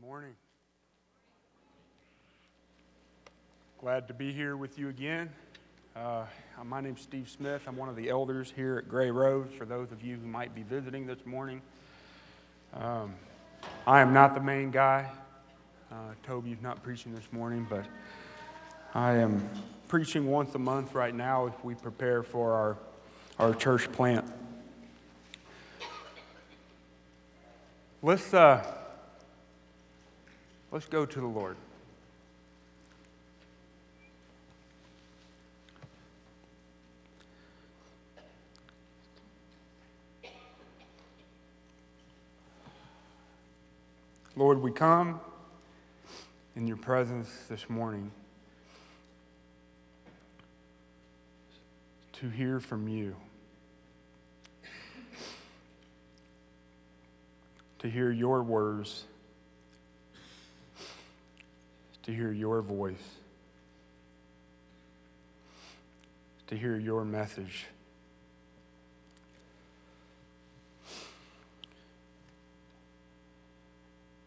Good morning. Glad to be here with you again. Uh, my name's Steve Smith. I'm one of the elders here at Gray Road. For those of you who might be visiting this morning, um, I am not the main guy. Uh, Toby's not preaching this morning, but I am preaching once a month right now as we prepare for our, our church plant. Let's, uh, let's go to the Lord. Lord, we come in your presence this morning to hear from you, to hear your words, to hear your voice, to hear your message.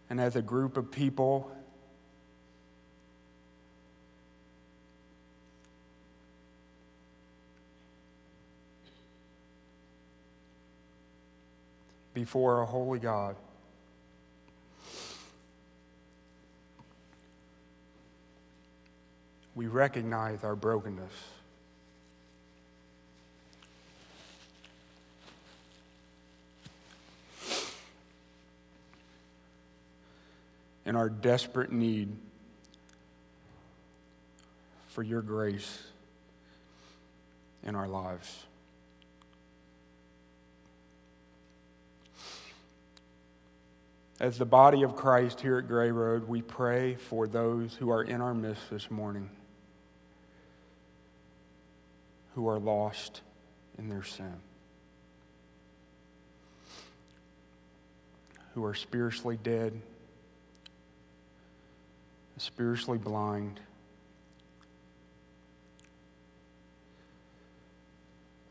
and as a group of people, before a holy God. We recognize our brokenness. and our desperate need for your grace in our lives. As the body of Christ here at Gray Road, we pray for those who are in our midst this morning who are lost in their sin, who are spiritually dead spiritually blind,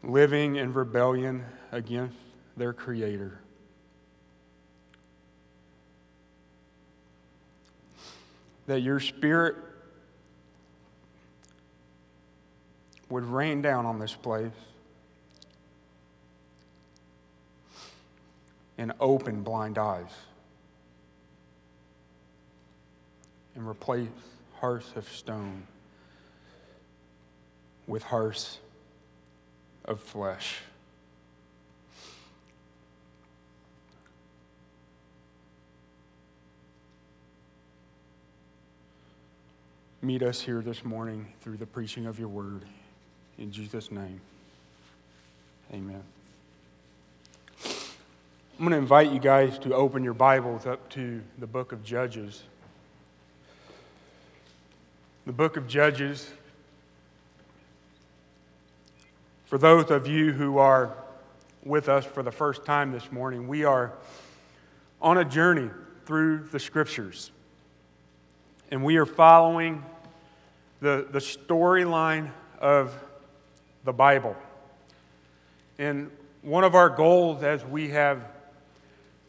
living in rebellion against their Creator. That your Spirit would rain down on this place and open blind eyes. and replace hearts of stone with hearts of flesh. Meet us here this morning through the preaching of your word. In Jesus' name, amen. I'm going to invite you guys to open your Bibles up to the book of Judges the book of Judges. For those of you who are with us for the first time this morning, we are on a journey through the scriptures. And we are following the, the storyline of the Bible. And one of our goals as we have,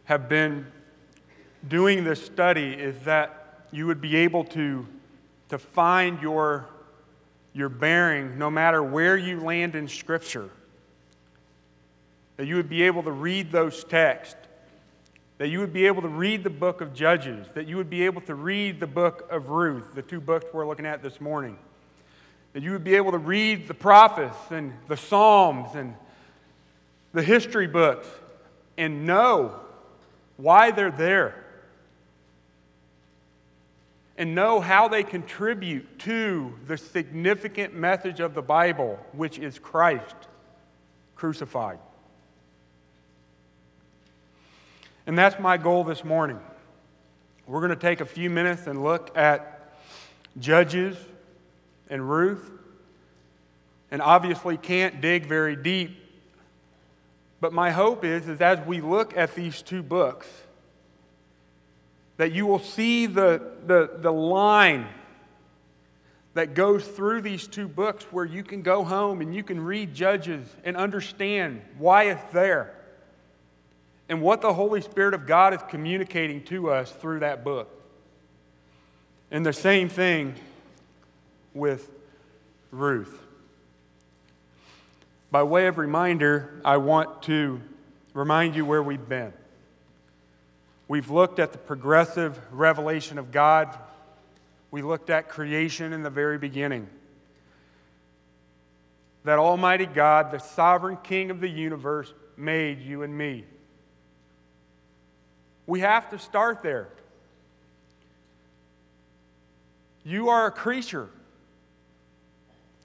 have been doing this study is that you would be able to to find your, your bearing no matter where you land in Scripture. That you would be able to read those texts. That you would be able to read the book of Judges. That you would be able to read the book of Ruth, the two books we're looking at this morning. That you would be able to read the prophets and the Psalms and the history books and know why they're there and know how they contribute to the significant message of the Bible, which is Christ crucified. And that's my goal this morning. We're going to take a few minutes and look at Judges and Ruth. And obviously can't dig very deep. But my hope is, is as we look at these two books, that you will see the, the, the line that goes through these two books where you can go home and you can read Judges and understand why it's there and what the Holy Spirit of God is communicating to us through that book. And the same thing with Ruth. By way of reminder, I want to remind you where we've been. We've looked at the progressive revelation of God. We looked at creation in the very beginning. That Almighty God, the sovereign King of the universe, made you and me. We have to start there. You are a creature.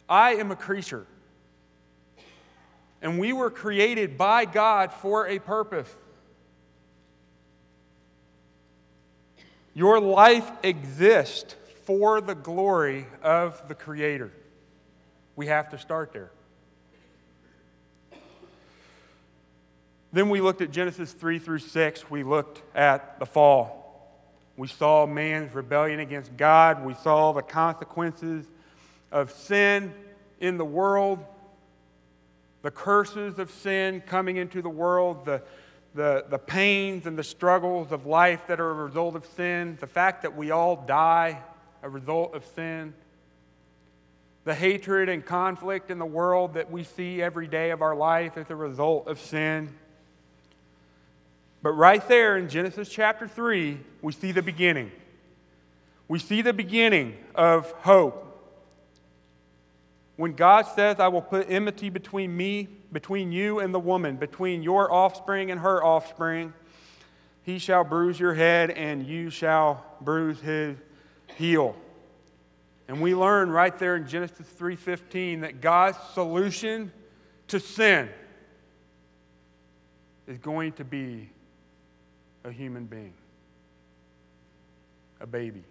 I am a creature. And we were created by God for a purpose. Your life exists for the glory of the Creator. We have to start there. Then we looked at Genesis 3 through 6. We looked at the fall. We saw man's rebellion against God. We saw the consequences of sin in the world, the curses of sin coming into the world, the, the, the pains and the struggles of life that are a result of sin, the fact that we all die a result of sin, the hatred and conflict in the world that we see every day of our life as a result of sin. But right there in Genesis chapter 3, we see the beginning. We see the beginning of hope. When God says, I will put enmity between me, between you and the woman, between your offspring and her offspring, he shall bruise your head and you shall bruise his heel. And we learn right there in Genesis 3:15 that God's solution to sin is going to be a human being, a baby.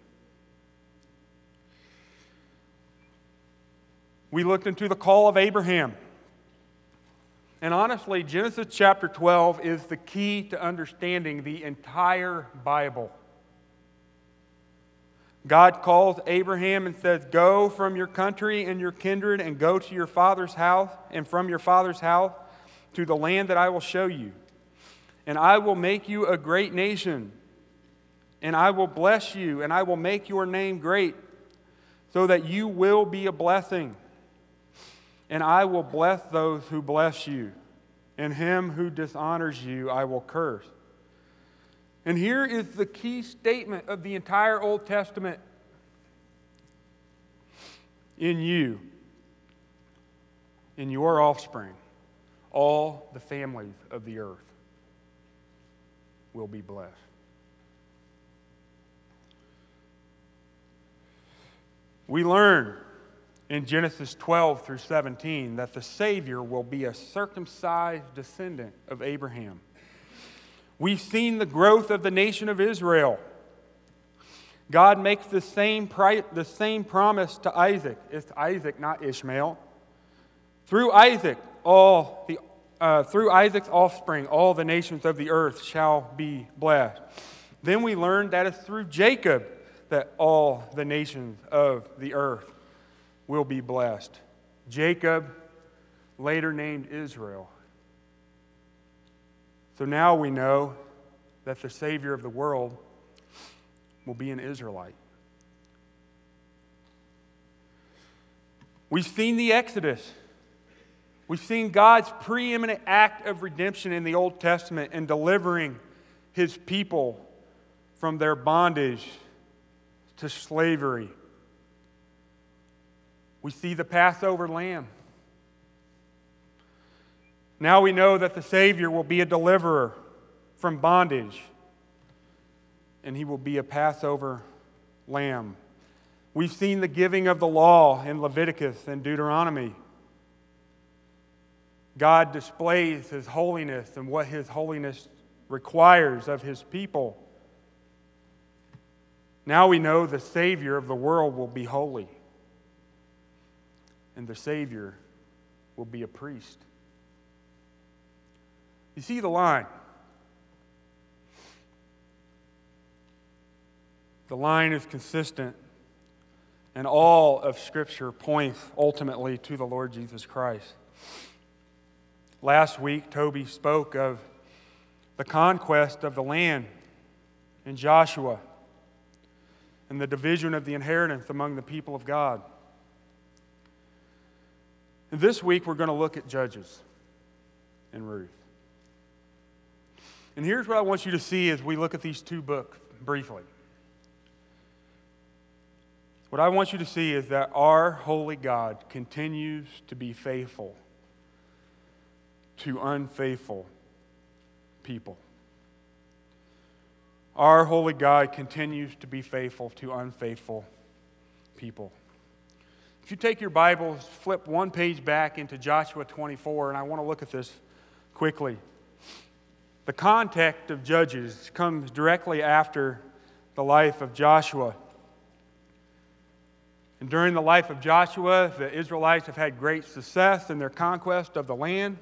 We looked into the call of Abraham. And honestly, Genesis chapter 12 is the key to understanding the entire Bible. God calls Abraham and says, Go from your country and your kindred and go to your father's house, and from your father's house to the land that I will show you and I will make you a great nation, and I will bless you, and I will make your name great, so that you will be a blessing. And I will bless those who bless you, and him who dishonors you I will curse. And here is the key statement of the entire Old Testament in you, in your offspring, all the families of the earth will be blessed. We learn in Genesis 12 through 17 that the Savior will be a circumcised descendant of Abraham. We've seen the growth of the nation of Israel. God makes the same, pri- the same promise to Isaac. It's Isaac, not Ishmael. Through Isaac, all the uh, through Isaac's offspring, all the nations of the earth shall be blessed. Then we learned that it's through Jacob that all the nations of the earth will be blessed. Jacob, later named Israel. So now we know that the Savior of the world will be an Israelite. We've seen the Exodus. We've seen God's preeminent act of redemption in the Old Testament and delivering his people from their bondage to slavery. We see the Passover lamb. Now we know that the Savior will be a deliverer from bondage, and he will be a Passover lamb. We've seen the giving of the law in Leviticus and Deuteronomy. God displays his holiness and what his holiness requires of his people. Now we know the Savior of the world will be holy, and the Savior will be a priest. You see the line. The line is consistent, and all of Scripture points ultimately to the Lord Jesus Christ. Last week, Toby spoke of the conquest of the land in Joshua. and the division of the inheritance among the people of God. And this week, we're going to look at Judges and Ruth. And here's what I want you to see as we look at these two books briefly. What I want you to see is that our holy God continues to be faithful to unfaithful people. Our holy God continues to be faithful to unfaithful people. If you take your Bibles, flip one page back into Joshua 24, and I want to look at this quickly. The context of Judges comes directly after the life of Joshua. And during the life of Joshua, the Israelites have had great success in their conquest of the land.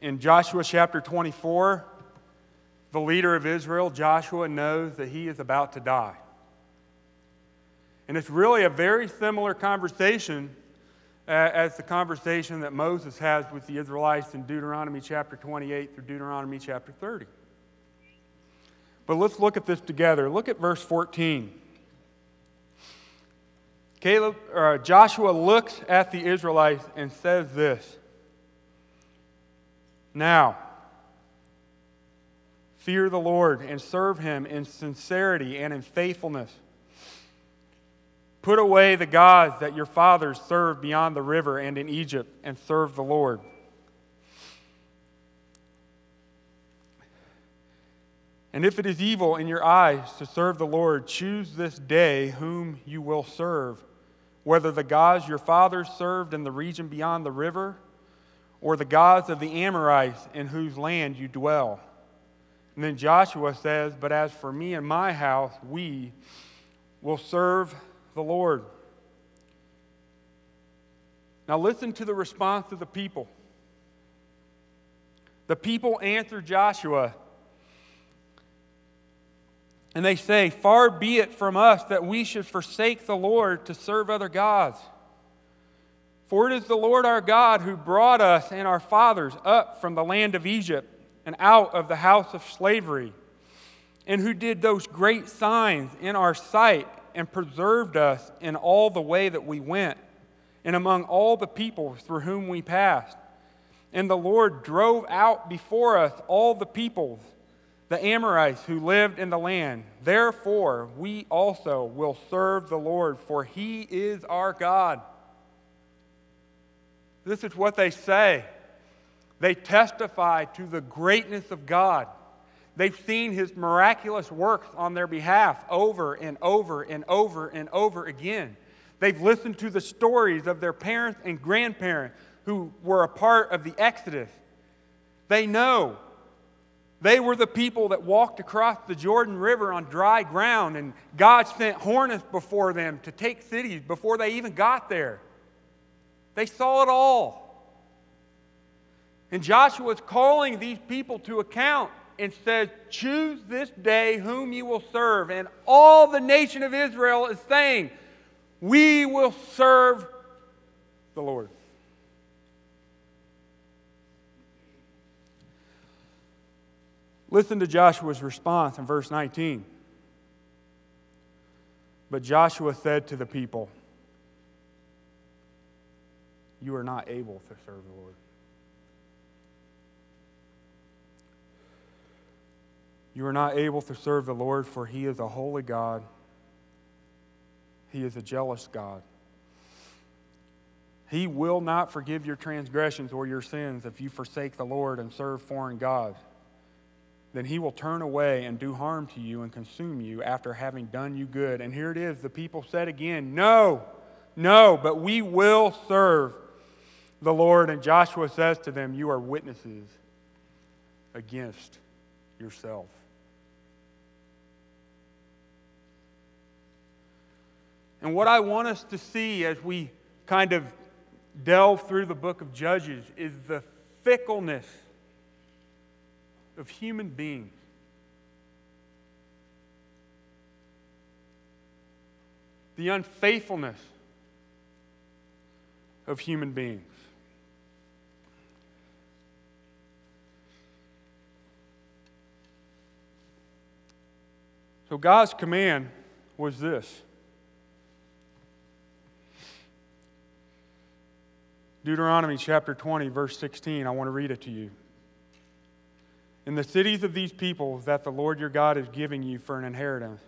In Joshua chapter 24, the leader of Israel, Joshua, knows that he is about to die. And it's really a very similar conversation uh, as the conversation that Moses has with the Israelites in Deuteronomy chapter 28 through Deuteronomy chapter 30. But let's look at this together. Look at verse 14. Caleb, or Joshua looks at the Israelites and says this Now, fear the Lord and serve him in sincerity and in faithfulness. Put away the gods that your fathers served beyond the river and in Egypt and serve the Lord. And if it is evil in your eyes to serve the Lord, choose this day whom you will serve whether the gods your fathers served in the region beyond the river, or the gods of the Amorites in whose land you dwell. And then Joshua says, But as for me and my house, we will serve the Lord. Now listen to the response of the people. The people answer Joshua and they say, Far be it from us that we should forsake the Lord to serve other gods. For it is the Lord our God who brought us and our fathers up from the land of Egypt and out of the house of slavery, and who did those great signs in our sight and preserved us in all the way that we went, and among all the people through whom we passed. And the Lord drove out before us all the peoples the Amorites who lived in the land. Therefore, we also will serve the Lord, for he is our God. This is what they say. They testify to the greatness of God. They've seen his miraculous works on their behalf over and over and over and over again. They've listened to the stories of their parents and grandparents who were a part of the Exodus. They know they were the people that walked across the Jordan River on dry ground, and God sent hornets before them to take cities before they even got there. They saw it all. And Joshua is calling these people to account and says, Choose this day whom you will serve. And all the nation of Israel is saying, We will serve the Lord. Listen to Joshua's response in verse 19. But Joshua said to the people, You are not able to serve the Lord. You are not able to serve the Lord, for he is a holy God. He is a jealous God. He will not forgive your transgressions or your sins if you forsake the Lord and serve foreign gods then he will turn away and do harm to you and consume you after having done you good. And here it is the people said again, No, no, but we will serve the Lord. And Joshua says to them, You are witnesses against yourself. And what I want us to see as we kind of delve through the book of Judges is the fickleness of human beings. The unfaithfulness of human beings. So, God's command was this Deuteronomy chapter 20, verse 16. I want to read it to you. In the cities of these people that the Lord your God is giving you for an inheritance,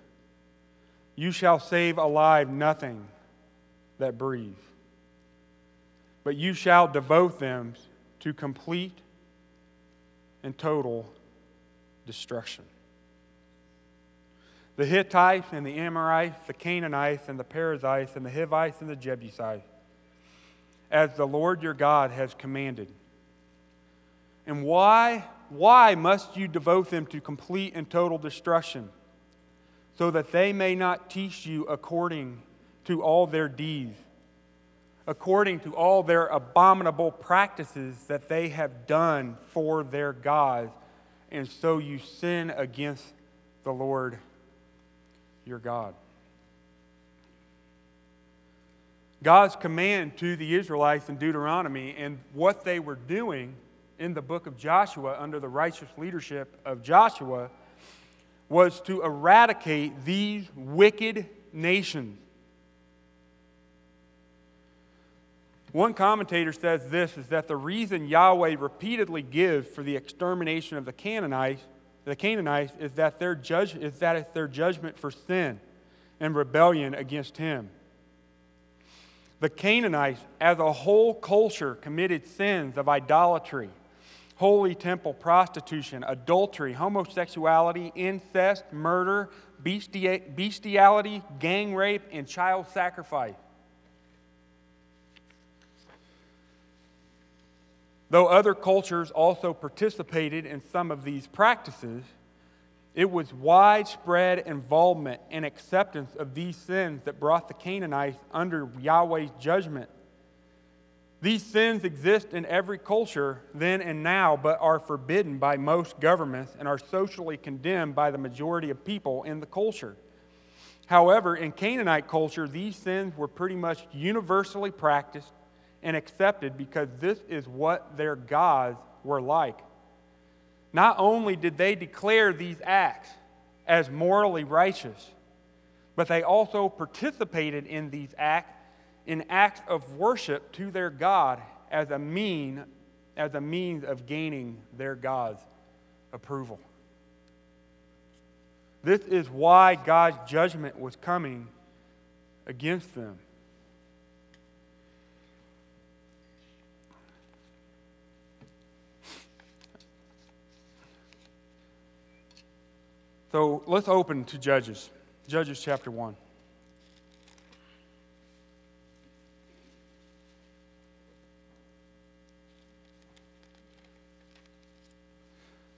you shall save alive nothing that breathes, but you shall devote them to complete and total destruction. The Hittites and the Amorites, the Canaanites and the Perizzites and the Hivites and the Jebusites, as the Lord your God has commanded. And why, why must you devote them to complete and total destruction? So that they may not teach you according to all their deeds, according to all their abominable practices that they have done for their gods, and so you sin against the Lord your God. God's command to the Israelites in Deuteronomy and what they were doing in the book of Joshua under the righteous leadership of Joshua was to eradicate these wicked nations. One commentator says this is that the reason Yahweh repeatedly gives for the extermination of the Canaanites, the Canaanites is that their judge is that it's their judgment for sin and rebellion against him. The Canaanites, as a whole culture, committed sins of idolatry, holy temple prostitution, adultery, homosexuality, incest, murder, bestiality, gang rape, and child sacrifice. Though other cultures also participated in some of these practices, it was widespread involvement and acceptance of these sins that brought the Canaanites under Yahweh's judgment. These sins exist in every culture then and now, but are forbidden by most governments and are socially condemned by the majority of people in the culture. However, in Canaanite culture, these sins were pretty much universally practiced and accepted because this is what their gods were like. Not only did they declare these acts as morally righteous, but they also participated in these acts in acts of worship to their God as a mean as a means of gaining their God's approval. This is why God's judgment was coming against them. So let's open to Judges, Judges chapter 1.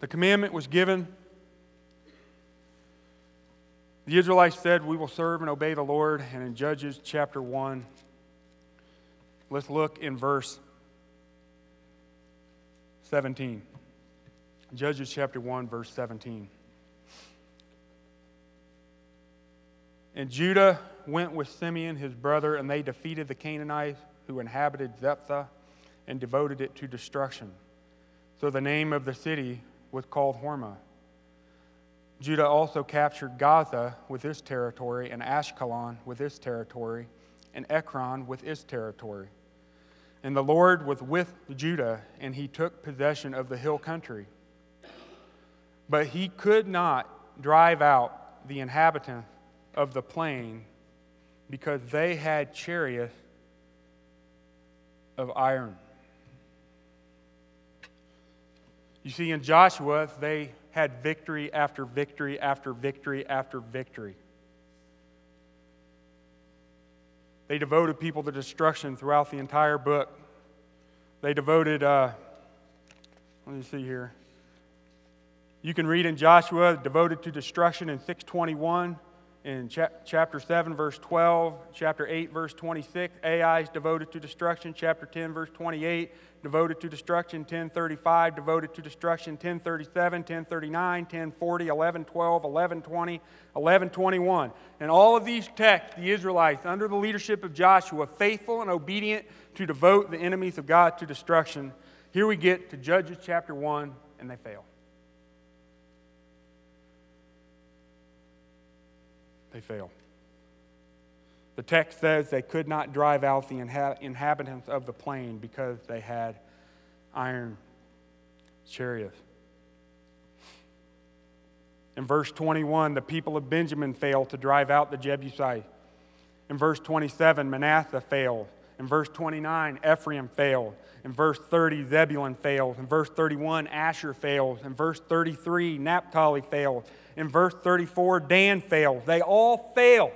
The commandment was given. The Israelites said, We will serve and obey the Lord. And in Judges chapter 1, let's look in verse 17. Judges chapter 1, verse 17. And Judah went with Simeon, his brother, and they defeated the Canaanites who inhabited Zephath and devoted it to destruction. So the name of the city was called Hormah. Judah also captured Gaza with its territory, and Ashkelon with its territory, and Ekron with its territory. And the Lord was with Judah, and he took possession of the hill country. But he could not drive out the inhabitants of the plain because they had chariots of iron. You see, in Joshua, they had victory after victory after victory after victory. They devoted people to destruction throughout the entire book. They devoted, uh, let me see here. You can read in Joshua, devoted to destruction in 621 in chapter 7, verse 12, chapter 8, verse 26, Ai is devoted to destruction, chapter 10, verse 28, devoted to destruction, 1035, devoted to destruction, 1037, 1039, 1040, 1112, 1120, 1121. And all of these texts, the Israelites, under the leadership of Joshua, faithful and obedient to devote the enemies of God to destruction. Here we get to Judges chapter 1, and they fail. They fail. The text says they could not drive out the inha- inhabitants of the plain because they had iron chariots. In verse 21, the people of Benjamin failed to drive out the Jebusites. In verse 27, Manasseh failed. In verse 29, Ephraim failed. In verse 30, Zebulun failed. In verse 31, Asher failed. In verse 33, Naphtali failed. In verse 34, Dan failed. They all failed.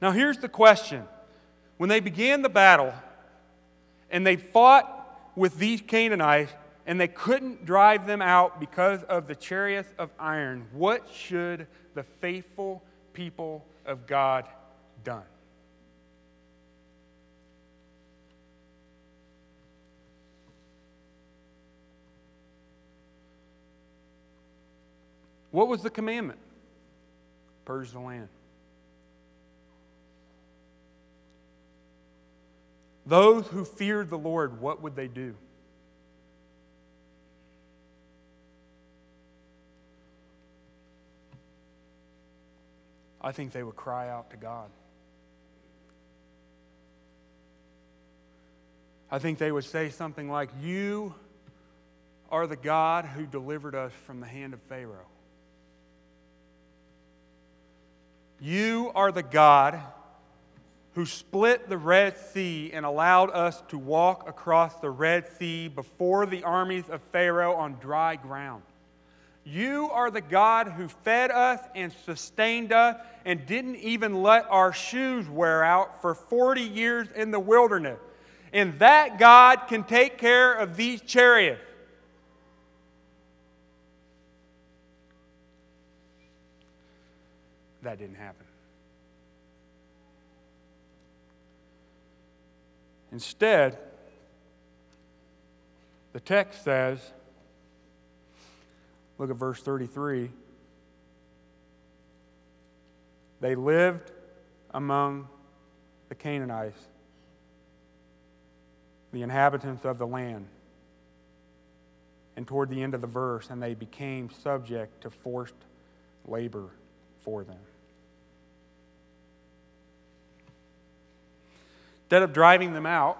Now, here's the question. When they began the battle and they fought with these Canaanites and they couldn't drive them out because of the chariots of iron, what should the faithful people of God done? What was the commandment? Purge the land. Those who feared the Lord, what would they do? I think they would cry out to God. I think they would say something like, You are the God who delivered us from the hand of Pharaoh. You are the God who split the Red Sea and allowed us to walk across the Red Sea before the armies of Pharaoh on dry ground. You are the God who fed us and sustained us and didn't even let our shoes wear out for 40 years in the wilderness. And that God can take care of these chariots. That didn't happen. Instead, the text says, look at verse 33. They lived among the Canaanites, the inhabitants of the land. And toward the end of the verse, and they became subject to forced labor for them. Instead of driving them out,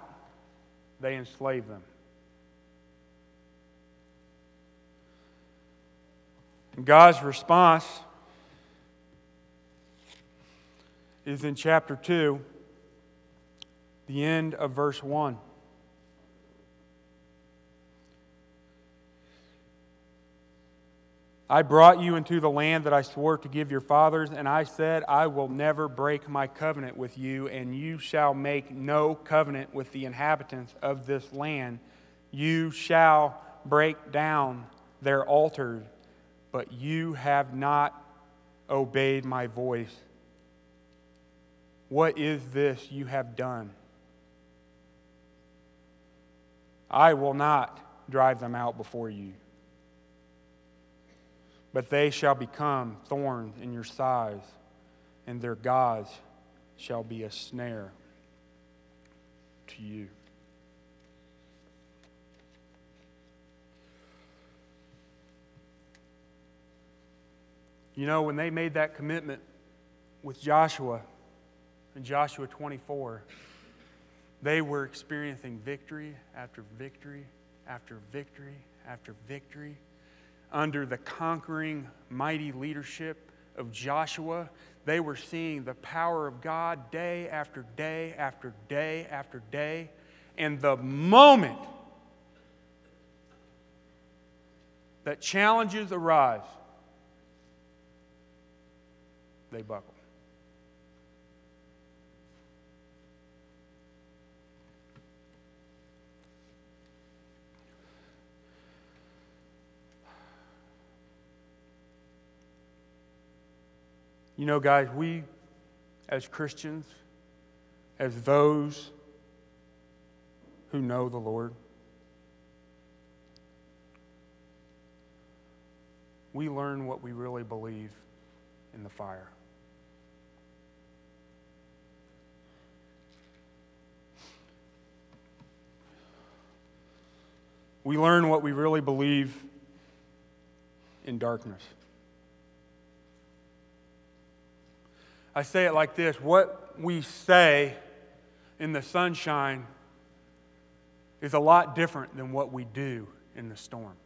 they enslaved them. And God's response is in chapter 2, the end of verse 1. I brought you into the land that I swore to give your fathers, and I said, I will never break my covenant with you, and you shall make no covenant with the inhabitants of this land. You shall break down their altars, but you have not obeyed my voice. What is this you have done? I will not drive them out before you but they shall become thorns in your sides, and their gods shall be a snare to you. You know, when they made that commitment with Joshua in Joshua 24, they were experiencing victory after victory after victory after victory under the conquering, mighty leadership of Joshua, they were seeing the power of God day after day after day after day. And the moment that challenges arise, they buckle. You know, guys, we as Christians, as those who know the Lord, we learn what we really believe in the fire. We learn what we really believe in darkness. I say it like this what we say in the sunshine is a lot different than what we do in the storm.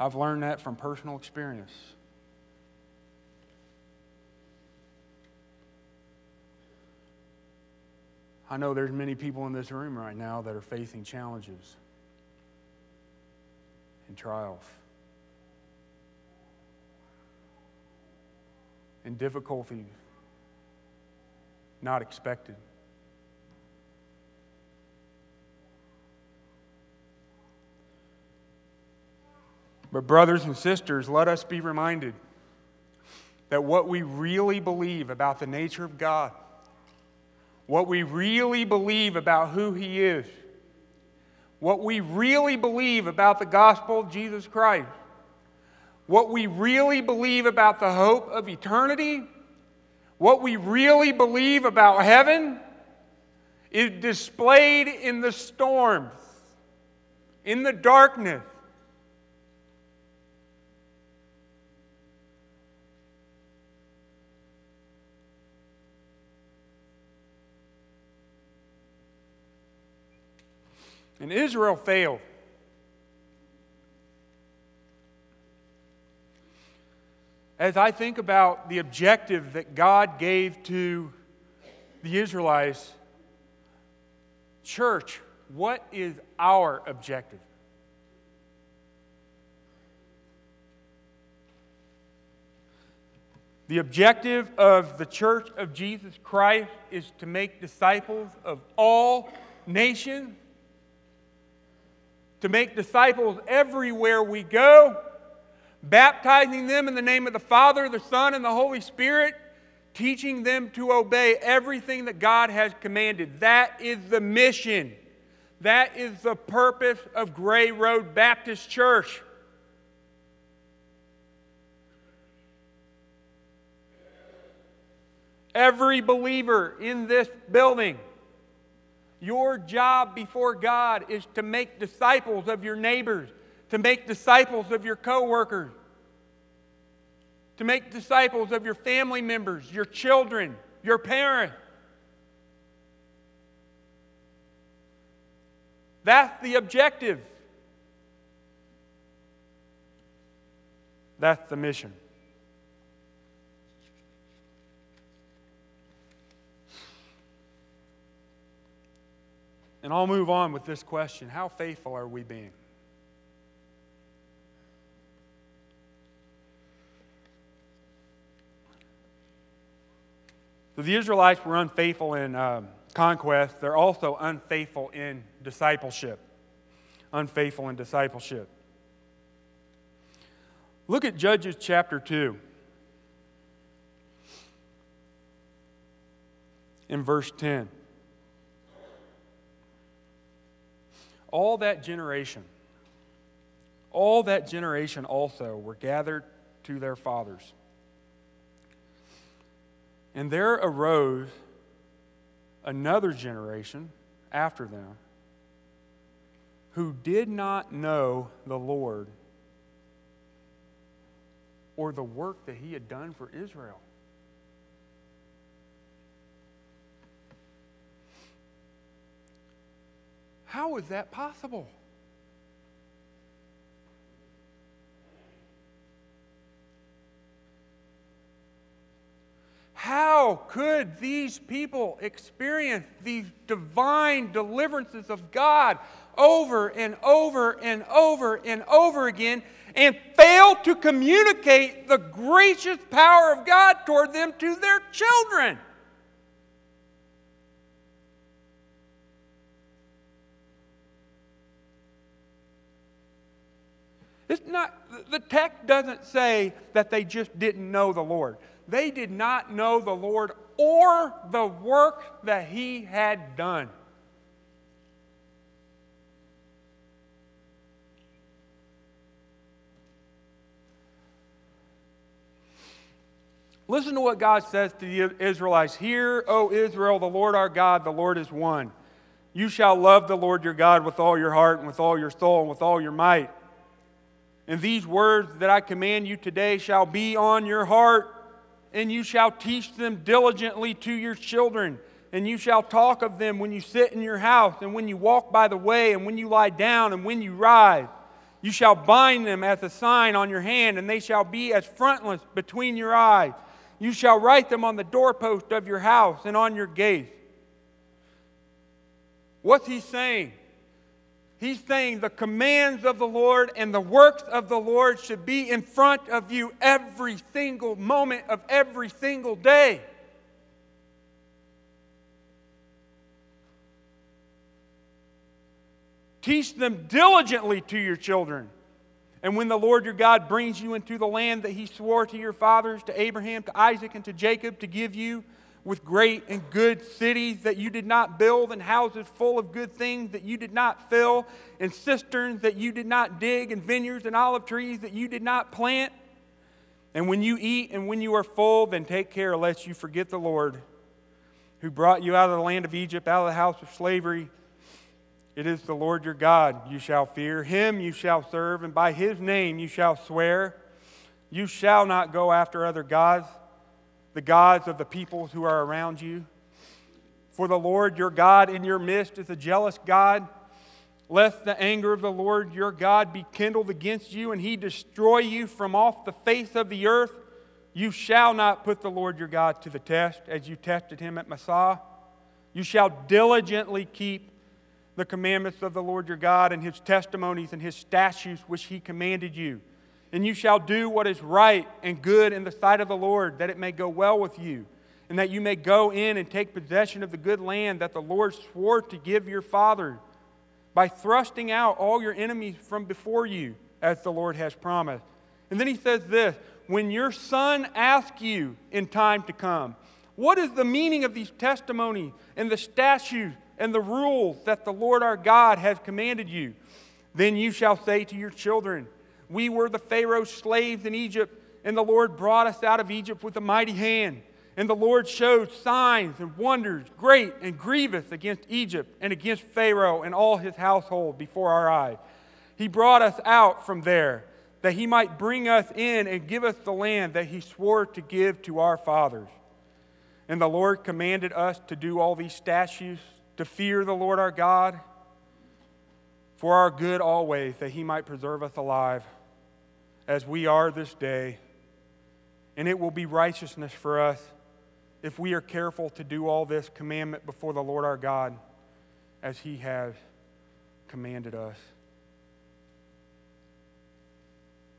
I've learned that from personal experience. I know there's many people in this room right now that are facing challenges and trials and difficulties not expected. But, brothers and sisters, let us be reminded that what we really believe about the nature of God, what we really believe about who He is, what we really believe about the gospel of Jesus Christ, what we really believe about the hope of eternity, what we really believe about heaven, is displayed in the storms, in the darkness, And Israel failed. As I think about the objective that God gave to the Israelites, church, what is our objective? The objective of the church of Jesus Christ is to make disciples of all nations to make disciples everywhere we go, baptizing them in the name of the Father, the Son, and the Holy Spirit, teaching them to obey everything that God has commanded. That is the mission. That is the purpose of Gray Road Baptist Church. Every believer in this building your job before God is to make disciples of your neighbors, to make disciples of your coworkers, to make disciples of your family members, your children, your parents. That's the objective. That's the mission. And I'll move on with this question How faithful are we being? So the Israelites were unfaithful in um, conquest, they're also unfaithful in discipleship. Unfaithful in discipleship. Look at Judges chapter 2. In verse 10. All that generation, all that generation also were gathered to their fathers. And there arose another generation after them who did not know the Lord or the work that he had done for Israel. How is that possible? How could these people experience these divine deliverances of God over and over and over and over again and fail to communicate the gracious power of God toward them to their children? It's not, the text doesn't say that they just didn't know the Lord. They did not know the Lord or the work that He had done. Listen to what God says to the Israelites Hear, O Israel, the Lord our God, the Lord is one. You shall love the Lord your God with all your heart and with all your soul and with all your might. And these words that I command you today shall be on your heart, and you shall teach them diligently to your children, and you shall talk of them when you sit in your house, and when you walk by the way, and when you lie down, and when you rise. You shall bind them as a sign on your hand, and they shall be as frontlets between your eyes. You shall write them on the doorpost of your house and on your gates. What's he saying? He's saying the commands of the Lord and the works of the Lord should be in front of you every single moment of every single day. Teach them diligently to your children. And when the Lord your God brings you into the land that he swore to your fathers, to Abraham, to Isaac, and to Jacob to give you, with great and good cities that you did not build, and houses full of good things that you did not fill, and cisterns that you did not dig, and vineyards and olive trees that you did not plant. And when you eat and when you are full, then take care lest you forget the Lord who brought you out of the land of Egypt, out of the house of slavery. It is the Lord your God you shall fear. Him you shall serve, and by his name you shall swear. You shall not go after other gods, the gods of the peoples who are around you. For the Lord your God in your midst is a jealous God. Lest the anger of the Lord your God be kindled against you and he destroy you from off the face of the earth, you shall not put the Lord your God to the test as you tested him at Massah. You shall diligently keep the commandments of the Lord your God and his testimonies and his statutes which he commanded you. And you shall do what is right and good in the sight of the Lord, that it may go well with you, and that you may go in and take possession of the good land that the Lord swore to give your father, by thrusting out all your enemies from before you, as the Lord has promised. And then he says this when your son asks you in time to come, what is the meaning of these testimonies and the statutes and the rules that the Lord our God has commanded you. Then you shall say to your children, We were the Pharaoh's slaves in Egypt, and the Lord brought us out of Egypt with a mighty hand. And the Lord showed signs and wonders great and grievous against Egypt and against Pharaoh and all his household before our eyes. He brought us out from there that he might bring us in and give us the land that he swore to give to our fathers. And the Lord commanded us to do all these statutes to fear the Lord our God for our good always, that he might preserve us alive as we are this day. And it will be righteousness for us if we are careful to do all this commandment before the Lord our God as he has commanded us.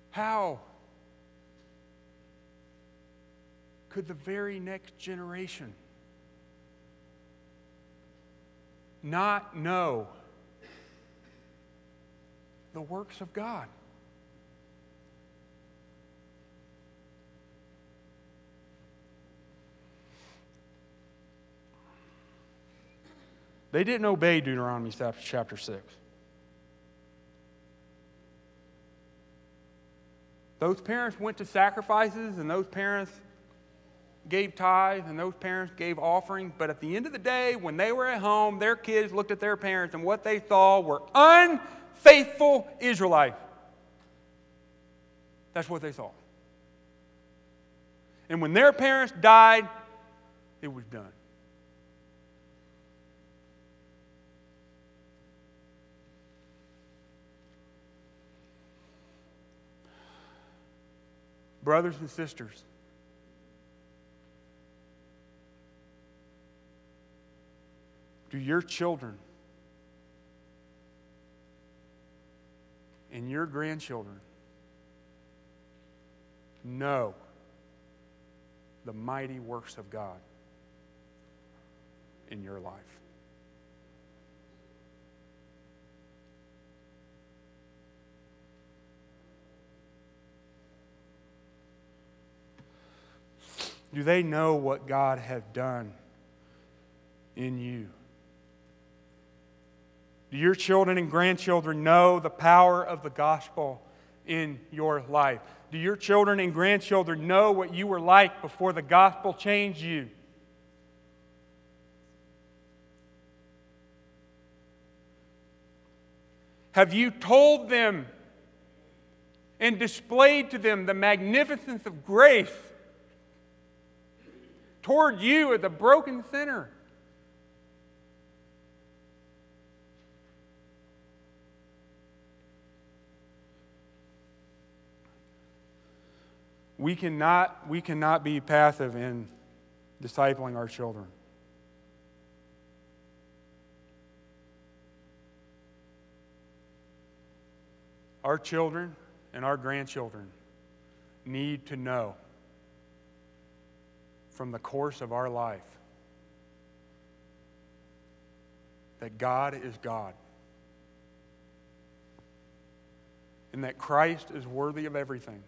How could the very next generation not know the works of God? They didn't obey Deuteronomy chapter 6. Those parents went to sacrifices, and those parents gave tithes and those parents gave offerings, but at the end of the day, when they were at home, their kids looked at their parents and what they saw were unfaithful Israelites. That's what they saw. And when their parents died, it was done. Brothers and sisters, Do your children and your grandchildren know the mighty works of God in your life? Do they know what God has done in you? Do your children and grandchildren know the power of the gospel in your life? Do your children and grandchildren know what you were like before the gospel changed you? Have you told them and displayed to them the magnificence of grace toward you as a broken sinner? We cannot, we cannot be passive in discipling our children. Our children and our grandchildren need to know from the course of our life that God is God and that Christ is worthy of everything.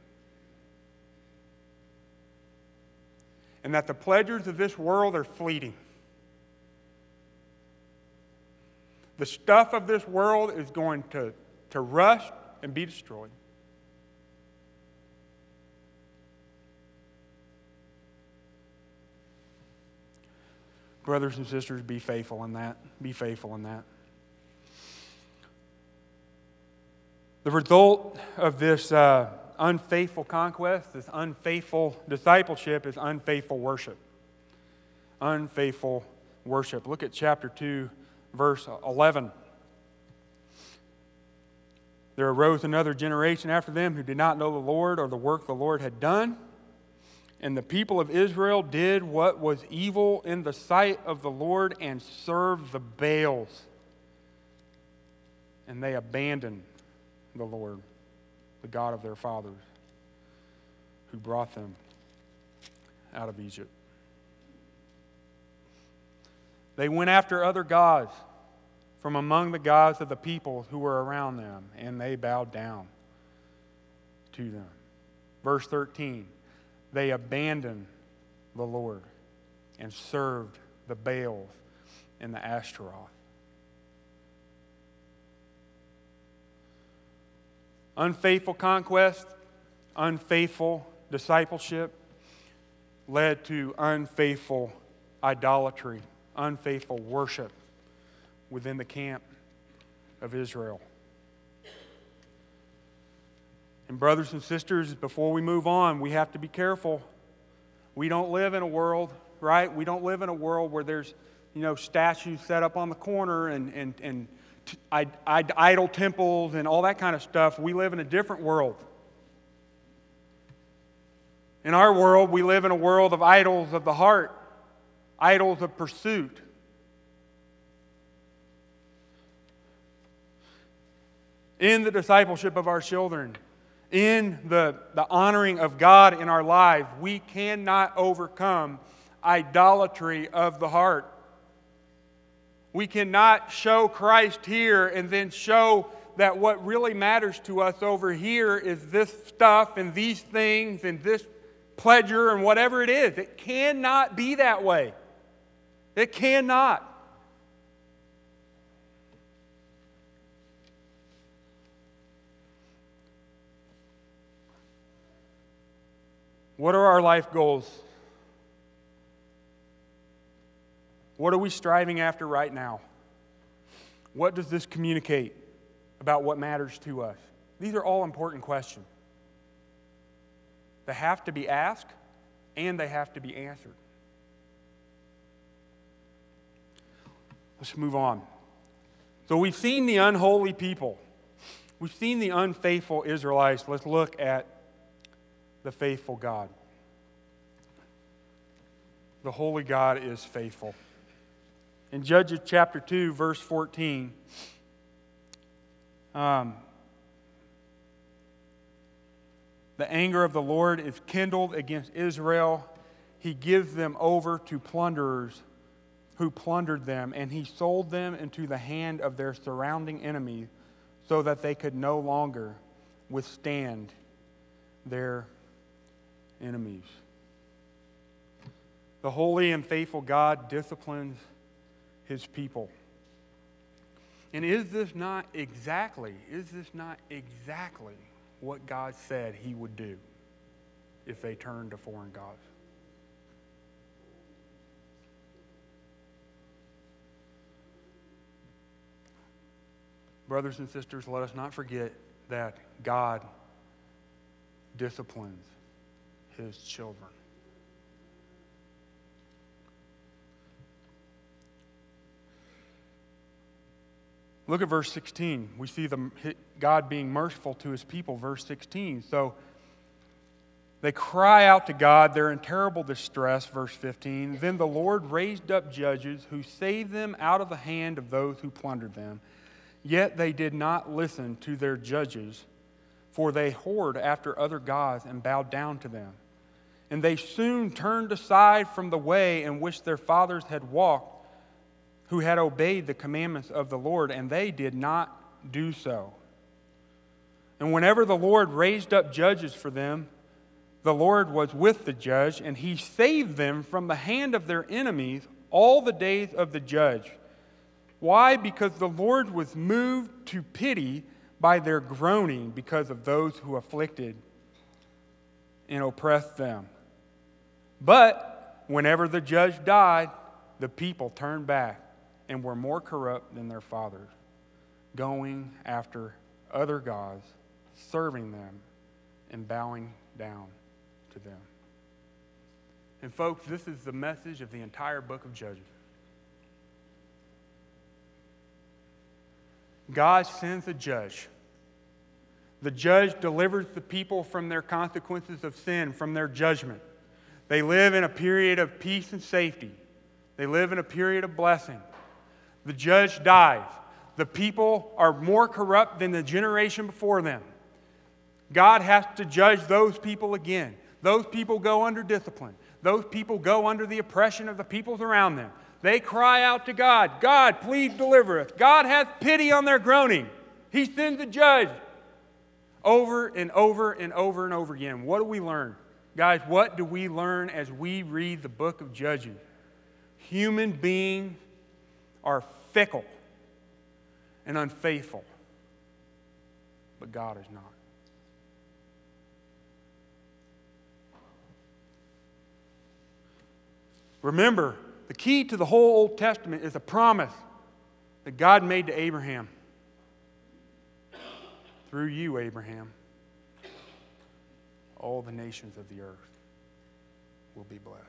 And that the pleasures of this world are fleeting. The stuff of this world is going to, to rust and be destroyed. Brothers and sisters, be faithful in that. Be faithful in that. The result of this uh, unfaithful conquest, this unfaithful discipleship, is unfaithful worship. Unfaithful worship. Look at chapter 2, verse 11. There arose another generation after them who did not know the Lord or the work the Lord had done. And the people of Israel did what was evil in the sight of the Lord and served the Baals. And they abandoned the Lord, the God of their fathers, who brought them out of Egypt. They went after other gods from among the gods of the people who were around them, and they bowed down to them. Verse 13 they abandoned the Lord and served the Baals and the Ashtaroth. Unfaithful conquest, unfaithful discipleship led to unfaithful idolatry, unfaithful worship within the camp of Israel. And, brothers and sisters, before we move on, we have to be careful. We don't live in a world, right? We don't live in a world where there's, you know, statues set up on the corner and, and, and t- I, I, idol temples and all that kind of stuff. We live in a different world. In our world, we live in a world of idols of the heart, idols of pursuit. in the discipleship of our children, in the, the honoring of God in our life, we cannot overcome idolatry of the heart. We cannot show Christ here and then show that what really matters to us over here is this stuff and these things and this pleasure and whatever it is. It cannot be that way. It cannot. What are our life goals? What are we striving after right now? What does this communicate about what matters to us? These are all important questions. They have to be asked and they have to be answered. Let's move on. So we've seen the unholy people, we've seen the unfaithful Israelites. Let's look at the faithful God. The holy God is faithful. In Judges chapter 2, verse 14, um, the anger of the Lord is kindled against Israel. He gives them over to plunderers who plundered them, and he sold them into the hand of their surrounding enemies so that they could no longer withstand their enemies. The holy and faithful God disciplines his people. And is this not exactly, is this not exactly what God said he would do if they turned to foreign gods. Brothers and sisters, let us not forget that God disciplines his children. Look at verse 16. We see the, God being merciful to his people, verse 16. So they cry out to God. They're in terrible distress, verse 15. Then the Lord raised up judges who saved them out of the hand of those who plundered them. Yet they did not listen to their judges, for they whored after other gods and bowed down to them. And they soon turned aside from the way in which their fathers had walked who had obeyed the commandments of the Lord, and they did not do so. And whenever the Lord raised up judges for them, the Lord was with the judge, and he saved them from the hand of their enemies all the days of the judge. Why? Because the Lord was moved to pity by their groaning because of those who afflicted and oppressed them. But whenever the judge died, the people turned back and were more corrupt than their fathers, going after other gods, serving them, and bowing down to them. And, folks, this is the message of the entire book of Judges. God sends a judge. The judge delivers the people from their consequences of sin, from their judgment. They live in a period of peace and safety. They live in a period of blessing. The judge dies. The people are more corrupt than the generation before them. God has to judge those people again. Those people go under discipline. Those people go under the oppression of the peoples around them. They cry out to God, God, please deliver us. God has pity on their groaning. He sends a judge over and over and over and over again. What do we learn? Guys, what do we learn as we read the book of Judges? Human beings are fickle and unfaithful, but God is not. Remember, the key to the whole Old Testament is a promise that God made to Abraham. Through you, Abraham, all the nations of the earth will be blessed.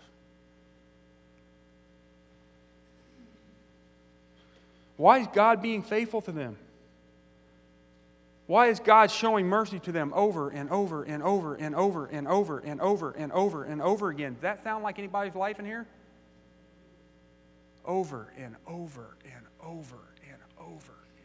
Why is God being faithful to them? Why is God showing mercy to them over and over and over and over and over and over and over and over again? Does that sound like anybody's life in here? Over and over and over and over again.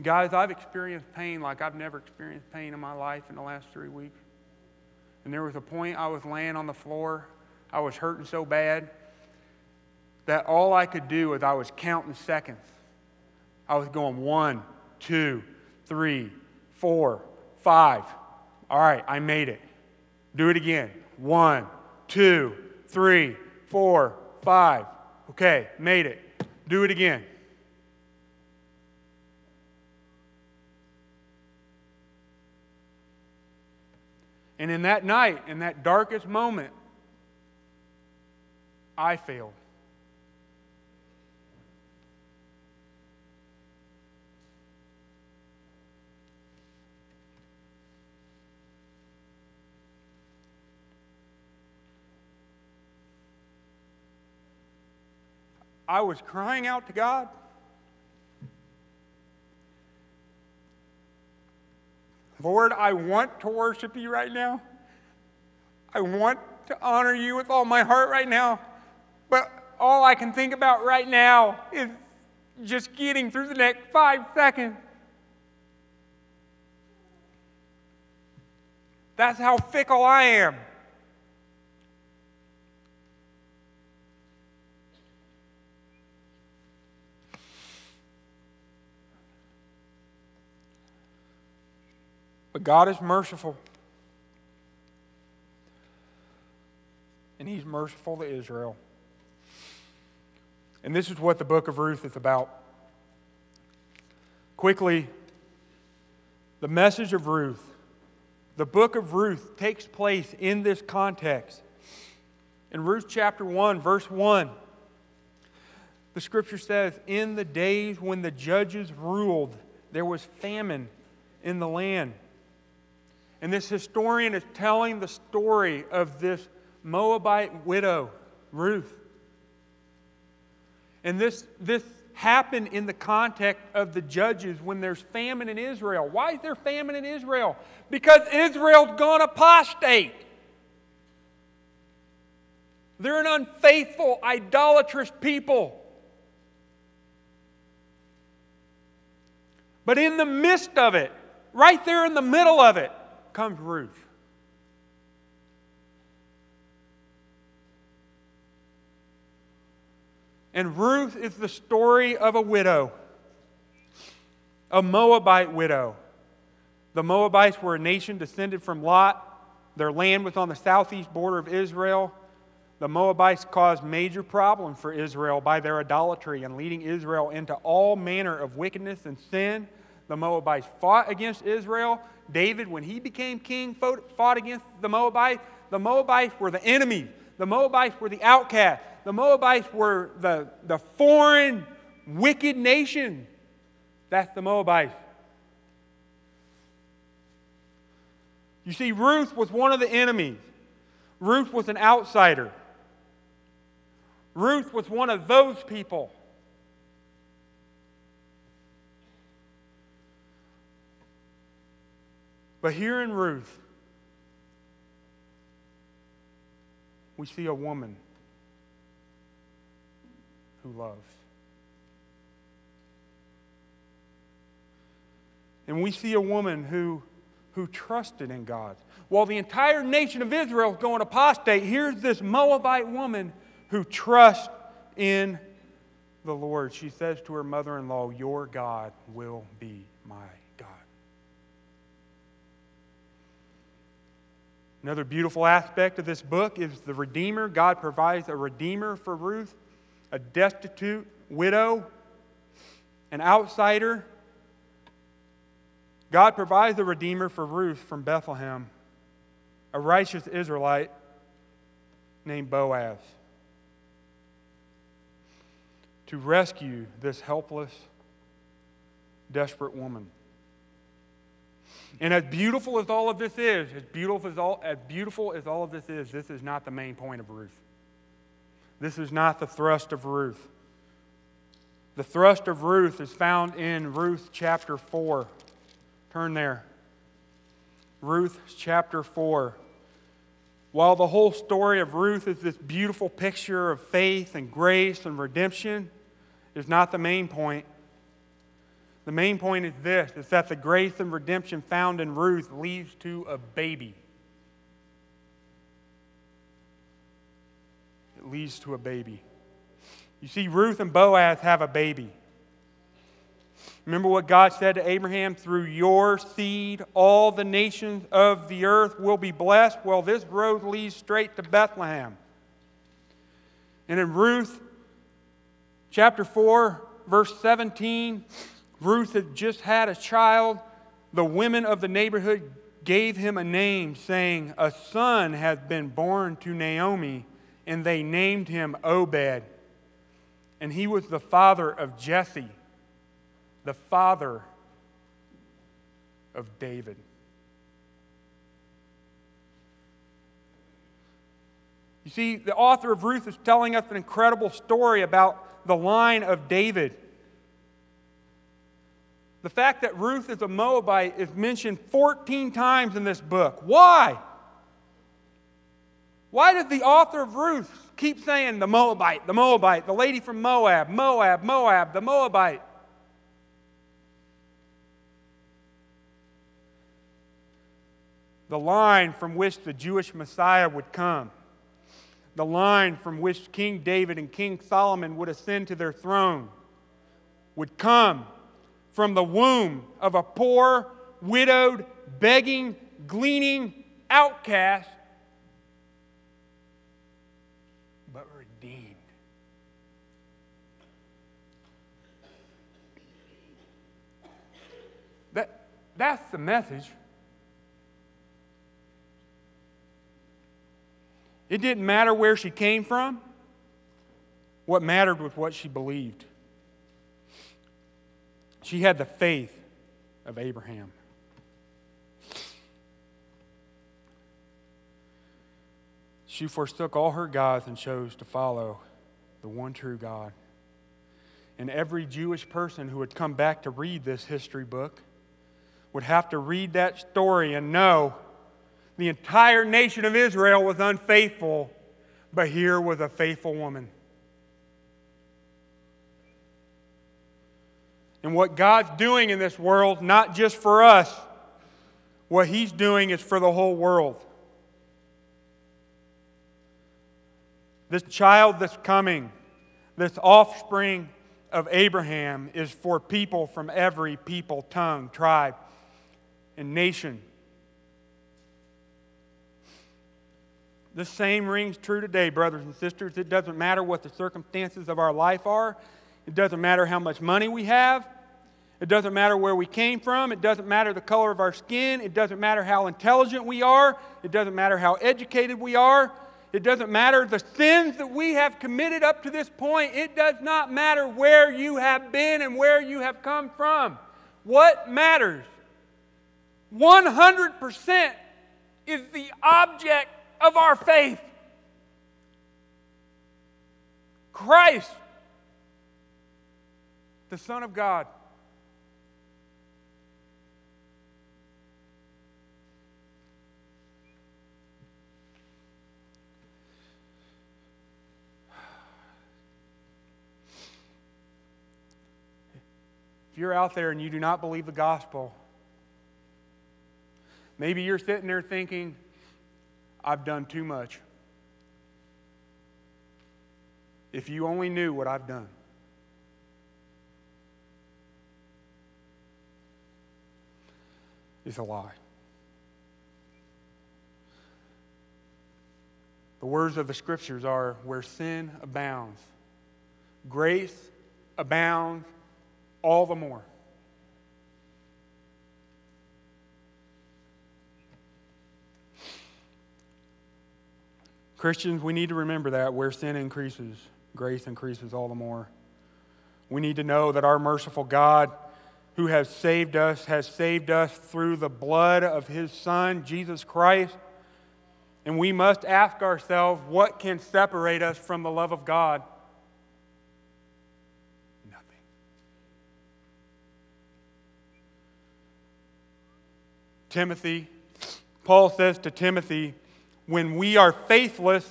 Guys, I've experienced pain like I've never experienced pain in my life in the last three weeks. And there was a point I was laying on the floor. I was hurting so bad that all I could do was I was counting seconds. I was going one, two, three, four, five. All right, I made it. Do it again. One, two, three, four, five. Okay, made it. Do it again. And in that night, in that darkest moment, I failed. I was crying out to God. Lord, I want to worship you right now. I want to honor you with all my heart right now. But all I can think about right now is just getting through the next five seconds. That's how fickle I am. But God is merciful. And He's merciful to Israel. And this is what the book of Ruth is about. Quickly, the message of Ruth. The book of Ruth takes place in this context. In Ruth chapter 1, verse 1, the scripture says, In the days when the judges ruled, there was famine in the land. And this historian is telling the story of this Moabite widow, Ruth. And this, this happened in the context of the judges when there's famine in Israel. Why is there famine in Israel? Because Israel's gone apostate. They're an unfaithful, idolatrous people. But in the midst of it, right there in the middle of it, comes Ruth. And Ruth is the story of a widow, a Moabite widow. The Moabites were a nation descended from Lot. Their land was on the southeast border of Israel. The Moabites caused major problems for Israel by their idolatry and leading Israel into all manner of wickedness and sin. The Moabites fought against Israel. David, when he became king, fought against the Moabites. The Moabites were the enemy. The Moabites were the outcast. The Moabites were the, the foreign, wicked nation. That's the Moabites. You see, Ruth was one of the enemies. Ruth was an outsider. Ruth was one of those people. But here in Ruth, we see a woman who loves. And we see a woman who, who trusted in God. While the entire nation of Israel is going apostate, here's this Moabite woman who trusts in the Lord. She says to her mother in law, Your God will be my God. Another beautiful aspect of this book is the Redeemer. God provides a Redeemer for Ruth, a destitute widow, an outsider. God provides a Redeemer for Ruth from Bethlehem, a righteous Israelite named Boaz, to rescue this helpless, desperate woman. And as beautiful as all of this is, as beautiful as all, as beautiful as all of this is, this is not the main point of Ruth. This is not the thrust of Ruth. The thrust of Ruth is found in Ruth chapter 4. Turn there. Ruth chapter 4. While the whole story of Ruth is this beautiful picture of faith and grace and redemption, is not the main point. The main point is this is that the grace and redemption found in Ruth leads to a baby. It leads to a baby. You see, Ruth and Boaz have a baby. Remember what God said to Abraham? Through your seed, all the nations of the earth will be blessed. Well, this road leads straight to Bethlehem. And in Ruth chapter 4, verse 17, Ruth had just had a child. The women of the neighborhood gave him a name, saying, A son has been born to Naomi, and they named him Obed. And he was the father of Jesse, the father of David. You see, the author of Ruth is telling us an incredible story about the line of David. The fact that Ruth is a Moabite is mentioned 14 times in this book. Why? Why does the author of Ruth keep saying the Moabite, the Moabite, the lady from Moab, Moab, Moab, the Moabite? The line from which the Jewish Messiah would come, the line from which King David and King Solomon would ascend to their throne, would come from the womb of a poor, widowed, begging, gleaning outcast, but redeemed. That, that's the message. It didn't matter where she came from. What mattered was what she believed. She had the faith of Abraham. She forsook all her gods and chose to follow the one true God. And every Jewish person who would come back to read this history book would have to read that story and know the entire nation of Israel was unfaithful, but here was a faithful woman. And what God's doing in this world, not just for us, what He's doing is for the whole world. This child that's coming, this offspring of Abraham, is for people from every people, tongue, tribe, and nation. The same rings true today, brothers and sisters. It doesn't matter what the circumstances of our life are, it doesn't matter how much money we have. It doesn't matter where we came from. It doesn't matter the color of our skin. It doesn't matter how intelligent we are. It doesn't matter how educated we are. It doesn't matter the sins that we have committed up to this point. It does not matter where you have been and where you have come from. What matters 100% is the object of our faith Christ, the Son of God. If you're out there and you do not believe the gospel, maybe you're sitting there thinking, I've done too much. If you only knew what I've done. It's a lie. The words of the scriptures are where sin abounds, grace abounds all the more. Christians, we need to remember that where sin increases, grace increases all the more. We need to know that our merciful God, who has saved us, has saved us through the blood of his Son, Jesus Christ. And we must ask ourselves what can separate us from the love of God? Nothing. Timothy, Paul says to Timothy, when we are faithless,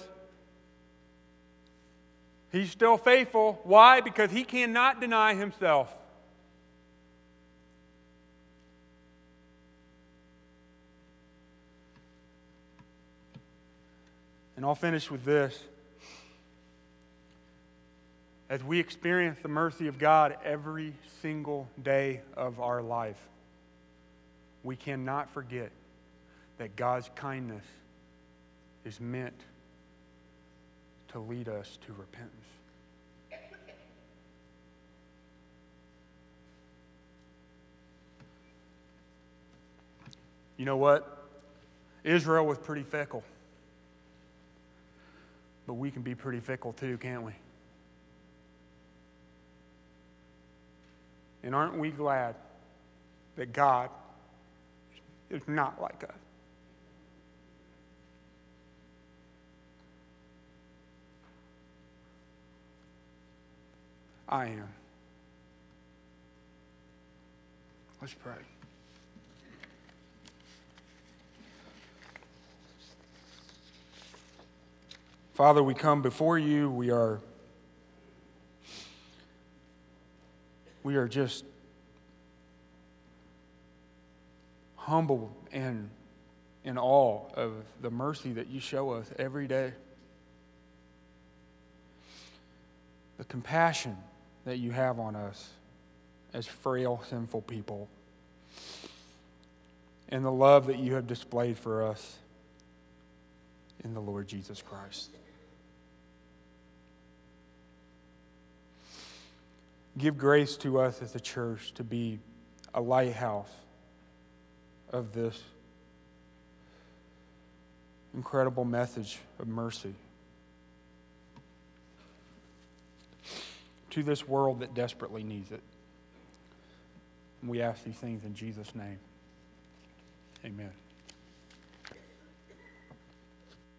he's still faithful. Why? Because he cannot deny himself. And I'll finish with this. As we experience the mercy of God every single day of our life, we cannot forget that God's kindness is meant to lead us to repentance. You know what? Israel was pretty fickle. But we can be pretty fickle too, can't we? And aren't we glad that God is not like us. I am. Let's pray. Father, we come before you. We are we are just humble and in awe of the mercy that you show us every day. The compassion that you have on us as frail, sinful people. And the love that you have displayed for us in the Lord Jesus Christ. Give grace to us as a church to be a lighthouse of this incredible message of mercy to this world that desperately needs it. We ask these things in Jesus' name. Amen.